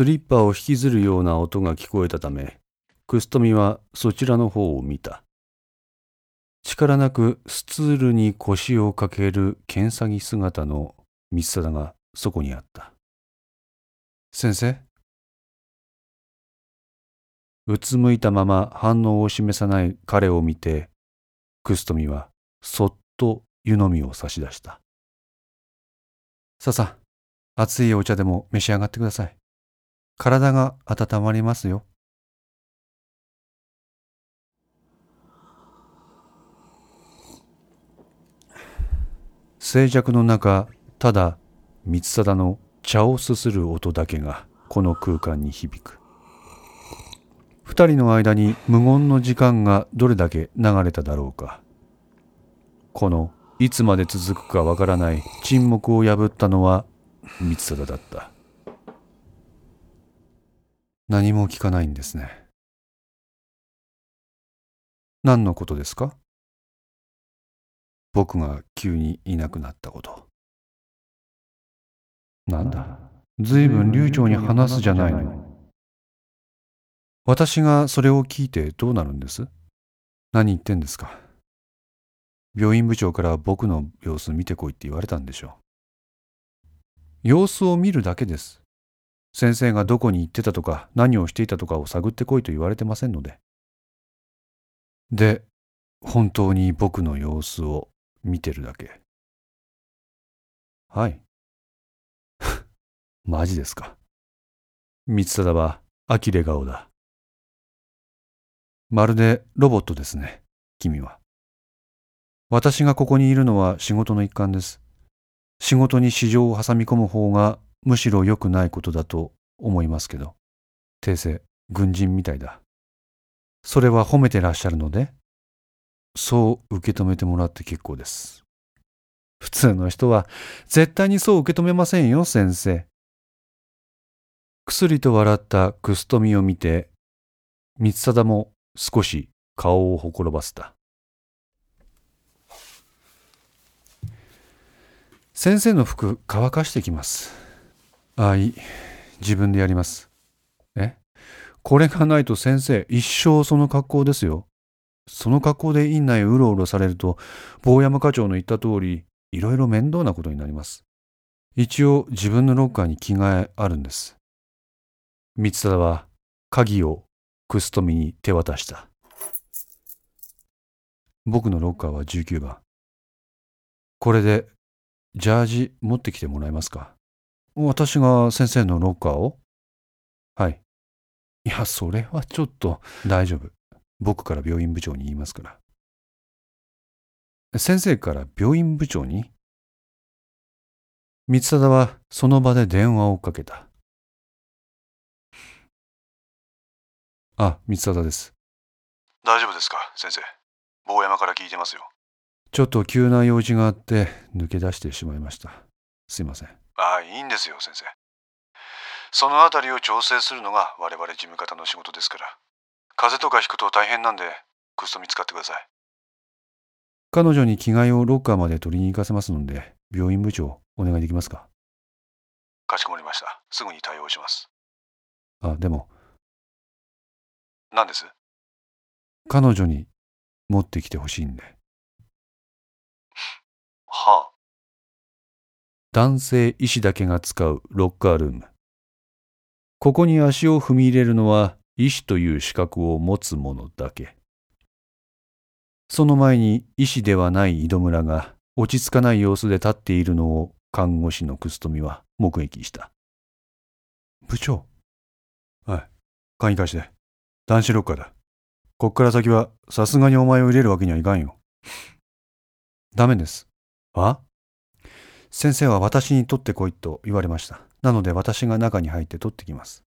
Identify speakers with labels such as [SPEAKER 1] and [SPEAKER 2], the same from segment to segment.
[SPEAKER 1] スリッパを引きずるような音が聞こえたため、クストミはそちらの方を見た。力なくスツールに腰をかける剣詐姿の三貞がそこにあった。先生？うつむいたまま反応を示さない彼を見て、クストミはそっと湯飲みを差し出した。ささ、熱いお茶でも召し上がってください。体が温まりますよ。静寂の中、ただ光貞の茶をすする音だけがこの空間に響く。二人の間に無言の時間がどれだけ流れただろうか。このいつまで続くかわからない沈黙を破ったのは光貞だった。何も聞かないんですね。何のことですか？僕が急にいなくなったこと。なんだ、ずいぶん流暢に話すじゃないの。私がそれを聞いてどうなるんです？何言ってんですか？病院部長から僕の様子見てこいって言われたんでしょう。様子を見るだけです。先生がどこに行ってたとか何をしていたとかを探ってこいと言われてませんので。で、本当に僕の様子を見てるだけ。はい。マジですか。三貞は呆れ顔だ。まるでロボットですね、君は。私がここにいるのは仕事の一環です。仕事に市場を挟み込む方がむしろ良くないことだと思いますけど。訂正、軍人みたいだ。それは褒めてらっしゃるのでそう受け止めてもらって結構です。普通の人は絶対にそう受け止めませんよ、先生。薬と笑ったクストミを見て、三貞も少し顔をほころばせた。先生の服乾かしてきます。あ、い。自分でやります。え？これがないと先生、一生その格好ですよ。その格好で院内うろうろされると、坊山課長の言った通り、いろいろ面倒なことになります。一応自分のロッカーに着替えあるんです。三田は鍵をクストミに手渡した。僕のロッカーは19番。これで、ジャージ持ってきてもらえますか？私が先生のロッカーを？はい。いや、それはちょっと大丈夫。僕から病院部長に言いますから。先生から病院部長に？三貞はその場で電話をかけた。あ、三貞です。
[SPEAKER 2] 大丈夫ですか、先生。坊山から聞いてますよ。
[SPEAKER 1] ちょっと急な用事があって抜け出してしまいました。すいません。
[SPEAKER 2] ああ、いいんですよ、先生。そのあたりを調整するのが我々事務方の仕事ですから。風邪とかひくと大変なんで、クスト見つかってください。
[SPEAKER 1] 彼女に着替えをロッカーまで取りに行かせますので、病院部長、お願いできますか？
[SPEAKER 2] かしこまりました。すぐに対応します。
[SPEAKER 1] あ、でも。
[SPEAKER 2] 何です？
[SPEAKER 1] 彼女に持ってきてほしいんで。
[SPEAKER 2] はあ。
[SPEAKER 1] 男性医師だけが使うロッカールーム。ここに足を踏み入れるのは医師という資格を持つ者だけ。その前に医師ではない井戸村が落ち着かない様子で立っているのを看護師のクストミは目撃した。部長。はい。鍵貸して。男子ロッカーだ。こっから先はさすがにお前を入れるわけにはいかんよ。ダメです。は？先生は私に取ってこいと言われました。なので私が中に入って取ってきます。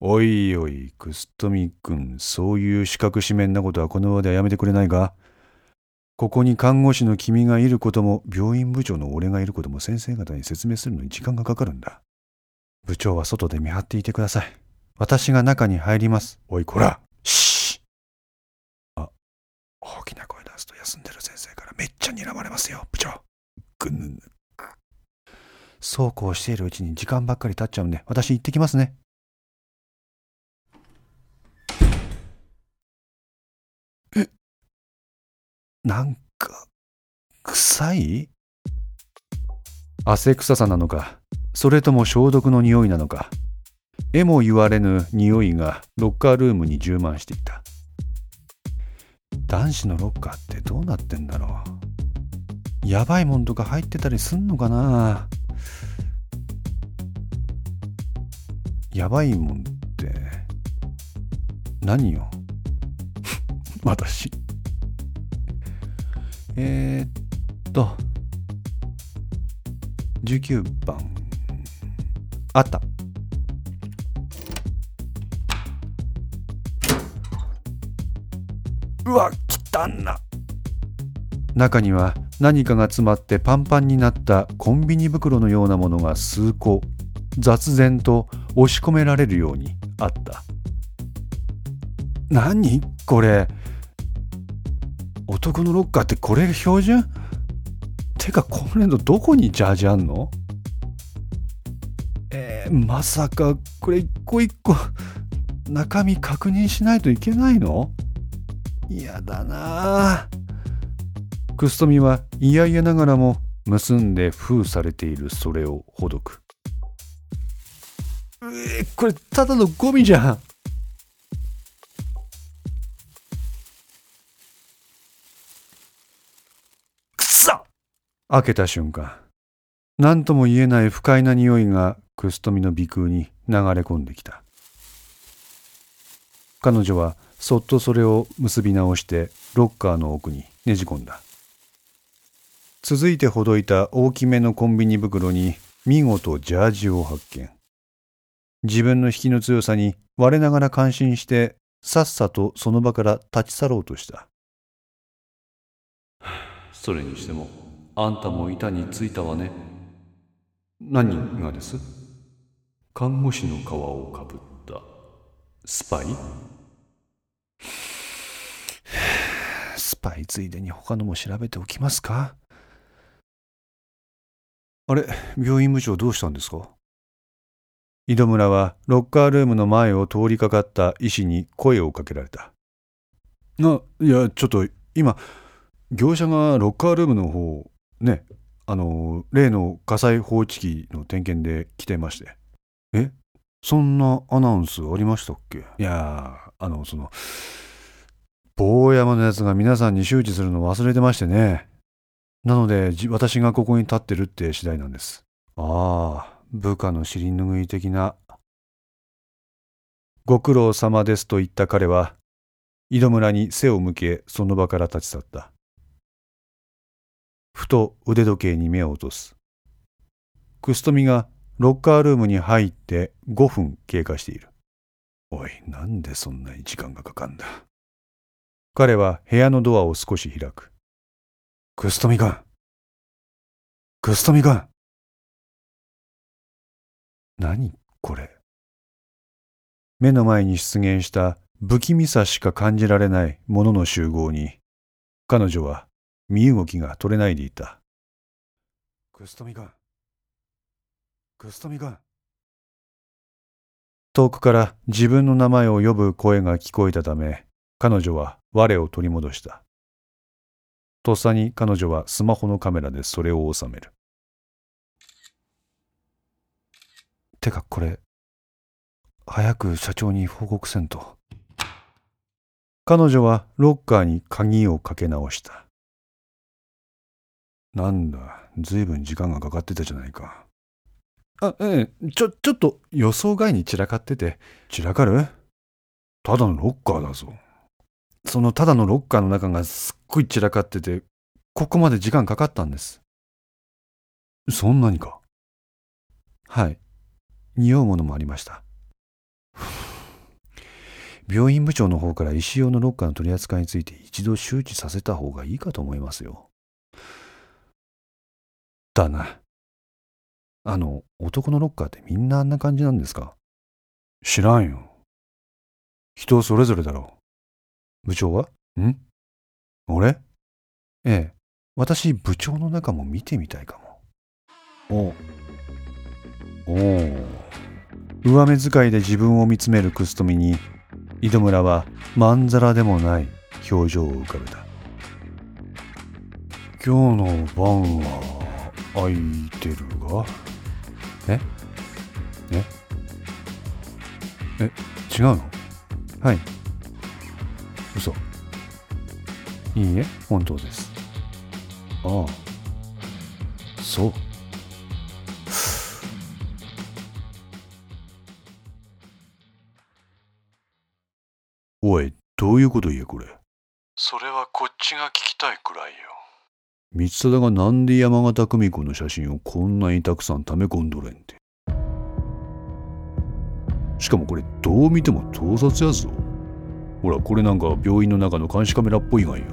[SPEAKER 1] おいおい、クストミ君、そういう資格紙面なことはこの場ではやめてくれないかここに看護師の君がいることも、病院部長の俺がいることも先生方に説明するのに時間がかかるんだ。部長は外で見張っていてください。私が中に入ります。おい、こらシーあ、大きな声出すと休んでる先生からめっちゃ睨まれますよ、部長。ぐぬぬ。そうこうしているうちに時間ばっかり経っちゃうんで、私行ってきますね。えなんか、臭い？汗臭さなのか、それとも消毒の匂いなのか、えも言われぬ匂いがロッカールームに充満していた。男子のロッカーってどうなってんだろう？やばいもんとか入ってたりすんのかな？やばいもんって。何よ。私。えー、っと。19番。あった。うわ汚な。中には何かが詰まってパンパンになったコンビニ袋のようなものが数個。雑然と押し込められるようにあった。何？これ。男のロッカーってこれが標準？てかこれのどこにジャージあんの？えー、まさかこれ一個一個 中身確認しないといけないの？嫌だな。クストミは嫌々ながらも結んで封されているそれをほどく。えー、これただのゴミじゃん。くそ！開けた瞬間何とも言えない不快な匂いがクストミの鼻腔に流れ込んできた。彼女はそっとそれを結び直してロッカーの奥にねじ込んだ。続いてほどいた大きめのコンビニ袋に見事ジャージを発見自分の引きの強さに我ながら感心してさっさとその場から立ち去ろうとした。それにしてもあんたも板についたわね。何がです？看護師の皮をかぶった。スパイ？スパイついでに他のも調べておきますか。あれ病院部長どうしたんですか？井戸村はロッカールームの前を通りかかった医師に声をかけられた。あ、いや、ちょっと今、業者がロッカールームの方、ね、あの、例の火災報知器の点検で来てまして。え？そんなアナウンスありましたっけ？いやあの、その、坊山のやつが皆さんに周知するの忘れてましてね。なので、私がここに立ってるって次第なんです。ああ、部下の尻拭い的な。ご苦労様ですと言った彼は、井戸村に背を向けその場から立ち去った。ふと腕時計に目を落とす。クストミがロッカールームに入って5分経過している。おい、なんでそんなに時間がかかんだ。彼は部屋のドアを少し開く。クストミ君クストミ君何これ？目の前に出現した不気味さしか感じられないものの集合に彼女は身動きが取れないでいた。クストミガン。クストミガン。遠くから自分の名前を呼ぶ声が聞こえたため彼女は我を取り戻した。とっさに彼女はスマホのカメラでそれを収めるてかこれ早く社長に報告せんと。彼女はロッカーに鍵をかけ直した。なんだずいぶん時間がかかってたじゃないか。あええちょちょっと予想外に散らかってて。散らかる？ただのロッカーだぞ。そのただのロッカーの中がすっごい散らかっててここまで時間かかったんです。そんなにか？はい。匂うものもありました。病院部長の方から石用のロッカーの取り扱いについて一度周知させた方がいいかと思いますよ。だな。あの、男のロッカーってみんなあんな感じなんですか？知らんよ。人それぞれだろう。部長は？ん？俺？ええ。私、部長の中も見てみたいかも。おおう上目遣いで自分を見つめるクストミに井戸村はまんざらでもない表情を浮かべた。今日の晩は空いてるが？え？え？え違うの？はい。嘘。いいえ本当です。ああ。そうどういうこと言えこれ？
[SPEAKER 2] それはこっちが聞きたいくらいよ。
[SPEAKER 1] 光貞がなんで山形久美子の写真をこんなにたくさん溜め込んどれんて？しかもこれどう見ても盗撮やぞ。ほらこれなんか病院の中の監視カメラっぽいがんや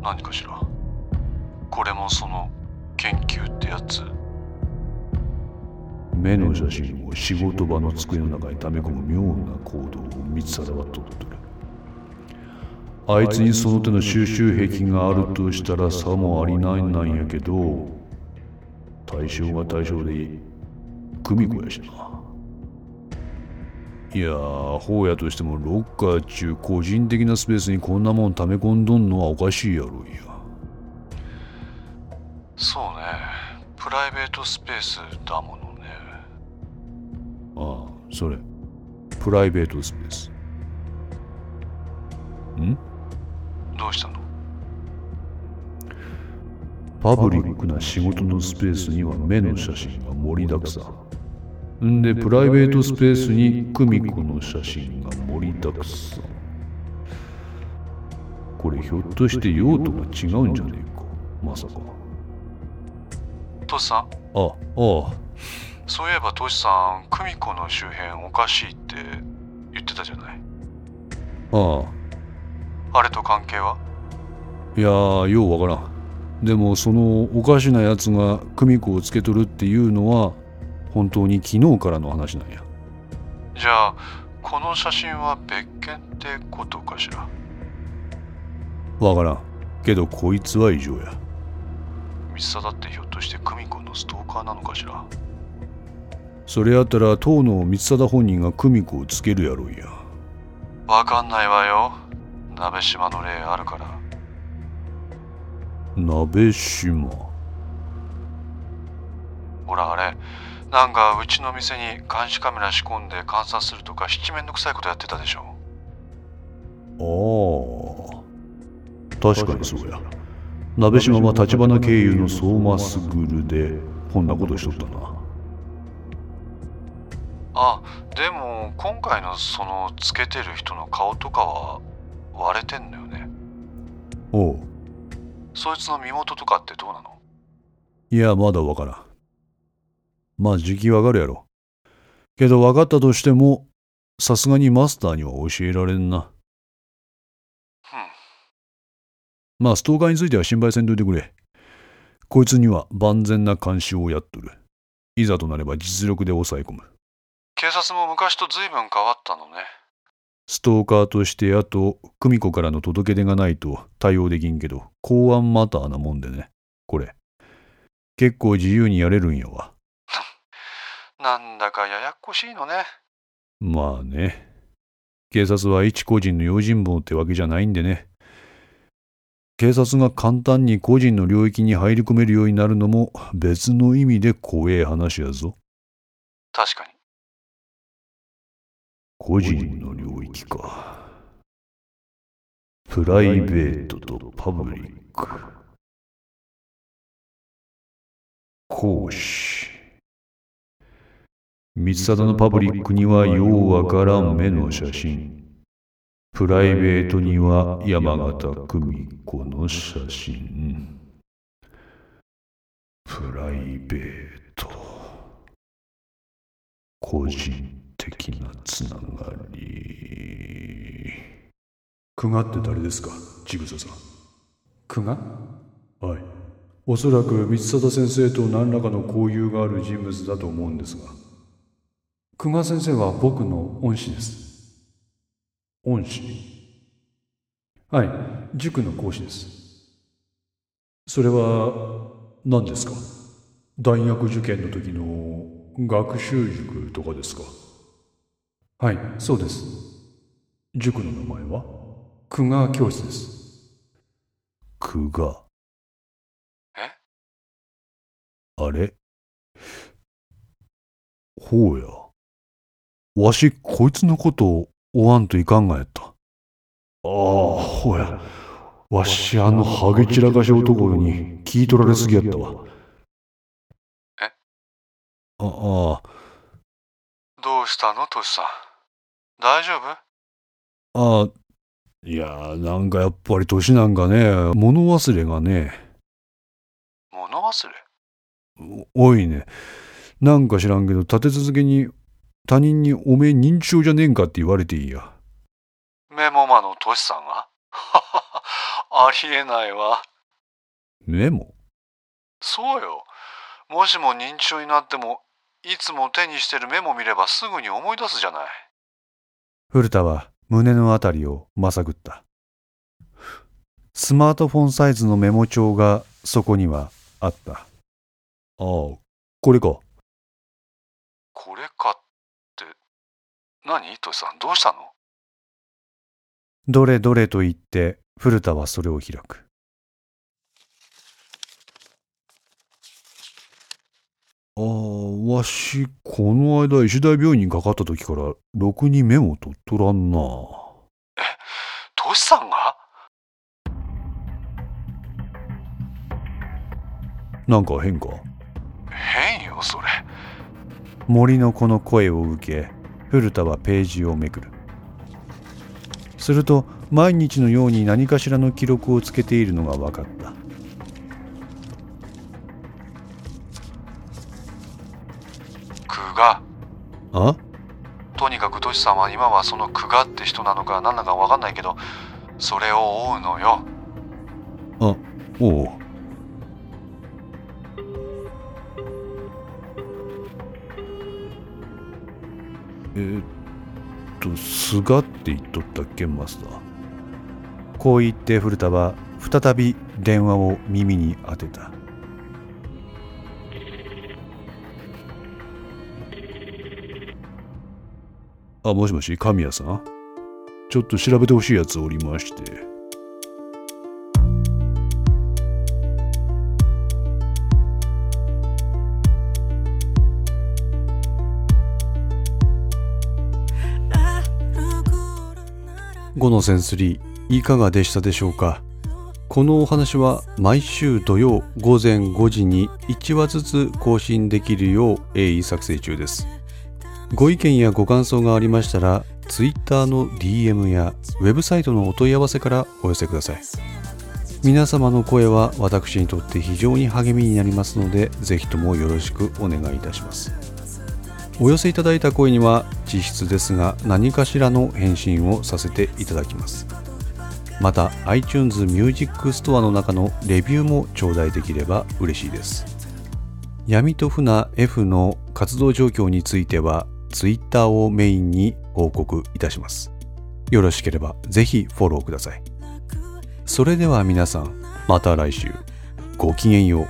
[SPEAKER 2] 何かしら？これもその研究ってやつ？
[SPEAKER 1] 目の写真を仕事場の机の中に溜め込む妙な行動を光貞はとっとるあいつにその手の収集癖があるとしたらさもありないなんやけど対象が対象で久美子やしな。いやーほうやとしてもロッカー中個人的なスペースにこんなもん溜め込んどんのはおかしいやろいや。
[SPEAKER 2] そうね。プライベートスペースだものね。
[SPEAKER 1] ああそれ。プライベートスペース
[SPEAKER 2] どうしたの？
[SPEAKER 1] パブリックな仕事のスペースには目の写真が盛りだくさん。んで、プライベートスペースに久美子の写真が盛りだくさん。これひょっとして用途が違うんじゃねえか？まさか。
[SPEAKER 2] トシさ？ん
[SPEAKER 1] あ、ああ、
[SPEAKER 2] そういえばトシさん久美子の周辺おかしいって言ってたじゃない
[SPEAKER 1] ああ。
[SPEAKER 2] あれと関係は？い
[SPEAKER 1] やー、ようわからん。でも、そのおかしなやつが久美子をつけとるっていうのは、本当に昨日からの話なんや。
[SPEAKER 2] じゃあこの写真は別件ってことかしら？
[SPEAKER 1] わからん。けど、こいつは異常や。
[SPEAKER 2] 三貞ってひょっとして久美子のストーカーなのかしら？
[SPEAKER 1] それやったら、当の光貞本人が久美子をつけるやろうや。
[SPEAKER 2] わかんないわよ鍋島の例あるから
[SPEAKER 1] 鍋島。
[SPEAKER 2] ほらあれなんかうちの店に監視カメラ仕込んで観察するとか七面倒くさいことやってたでしょ
[SPEAKER 1] ああ。確かにそうや。鍋島は立花経由の相馬卓で、こんなことしとったな。
[SPEAKER 2] あでも今回のそのつけてる人の顔とかは割れてんのよね
[SPEAKER 1] おう。
[SPEAKER 2] そいつの身元とかってどうなの？
[SPEAKER 1] いや、まだわからん。まあ、時期わかるやろ。けど分かったとしても、さすがにマスターには教えられんな。
[SPEAKER 2] ふん
[SPEAKER 1] まあ、ストーカーについては心配せんといてくれ。こいつには万全な監視をやっとる。いざとなれば実力で抑え込む。
[SPEAKER 2] 警察も昔と随分変わったのね
[SPEAKER 1] ストーカーとしてあと、久美子からの届け出がないと対応できんけど、公安マターなもんでね。これ。結構自由にやれるんやわ。
[SPEAKER 2] なんだかややっこしいのね
[SPEAKER 1] まあね。警察は一個人の用心棒ってわけじゃないんでね。警察が簡単に個人の領域に入り込めるようになるのも別の意味で怖え話やぞ。
[SPEAKER 2] 確かに
[SPEAKER 1] 個人の領域か。プライベートとパブリック。講師。三貞のパブリックにはようわからん目の写真。プライベートには山形久美子の写真。プライベート。個人的なつながり。久我って誰ですか、ちぐささん。
[SPEAKER 3] 久我
[SPEAKER 1] はい。おそらく光貞先生と何らかの交友がある人物だと思うんですが。
[SPEAKER 3] 久我先生は僕の恩師です
[SPEAKER 1] 恩師？
[SPEAKER 3] はい塾の講師です
[SPEAKER 1] それは何ですか？大学受験の時の学習塾とかですか？
[SPEAKER 3] はいそうです
[SPEAKER 1] 塾の名前は？
[SPEAKER 3] 久我教室です
[SPEAKER 1] 久我あれ？ほうや。わし、こいつのこと追わんといかんがやった。ああ、ほうや。わし、あのハゲ散らかし男に聞い取られすぎやったわ。
[SPEAKER 2] え？
[SPEAKER 1] ああ、
[SPEAKER 2] どうしたの？トシさん。大丈夫？
[SPEAKER 1] ああ、いや、なんかやっぱり年なんかね、物忘れがね、
[SPEAKER 2] 物忘れ？
[SPEAKER 1] お多いね。なんか知らんけど、立て続けに他人におめえ認知症じゃねえんかって言われていいや。
[SPEAKER 2] メモマのトシさんが？ありえないわ。
[SPEAKER 1] メモ？
[SPEAKER 2] そうよ。もしも認知症になっても、いつも手にしてるメモ見ればすぐに思い出すじゃない。
[SPEAKER 1] 古田は胸のあたりをまさぐった。スマートフォンサイズのメモ帳がそこにはあった。ああ、これか。
[SPEAKER 2] これかって、何？トシさん、どうしたの？
[SPEAKER 1] どれどれと言って古田はそれを開く。ああ、わし、この間石大病院にかかった時から、ろくにメモ取っとらんな。
[SPEAKER 2] トシさんが？
[SPEAKER 1] なんか変か？
[SPEAKER 2] 変よ、それ。
[SPEAKER 1] 森の子の声を受け、古田はページをめくる。すると、毎日のように何かしらの記録をつけているのが分かった。
[SPEAKER 2] 久我。
[SPEAKER 1] あ？
[SPEAKER 2] とにかくトシさんは今はその久我って人なのか何なのかわかんないけど、それを追うのよ。
[SPEAKER 1] あ、おう。えーっと、菅って言っとったっけ、マスター？こう言って古田は再び電話を耳に当てた。あ、もしもし、神谷さん？ちょっと調べてほしいやつおりまして。5のセンスリーいかがでしたでしょうか？このお話は毎週土曜午前5時に1話ずつ更新できるよう鋭意作成中です。ご意見やご感想がありましたら Twitter の DM やウェブサイトのお問い合わせからお寄せください。皆様の声は私にとって非常に励みになりますのでぜひともよろしくお願いいたします。お寄せいただいた声には実質ですが何かしらの返信をさせていただきます。また iTunes Music Store の中のレビューも頂戴できれば嬉しいです。闇と船 F の活動状況については Twitter をメインに報告いたします。よろしければぜひフォローください。それでは皆さんまた来週。ごきげんよう。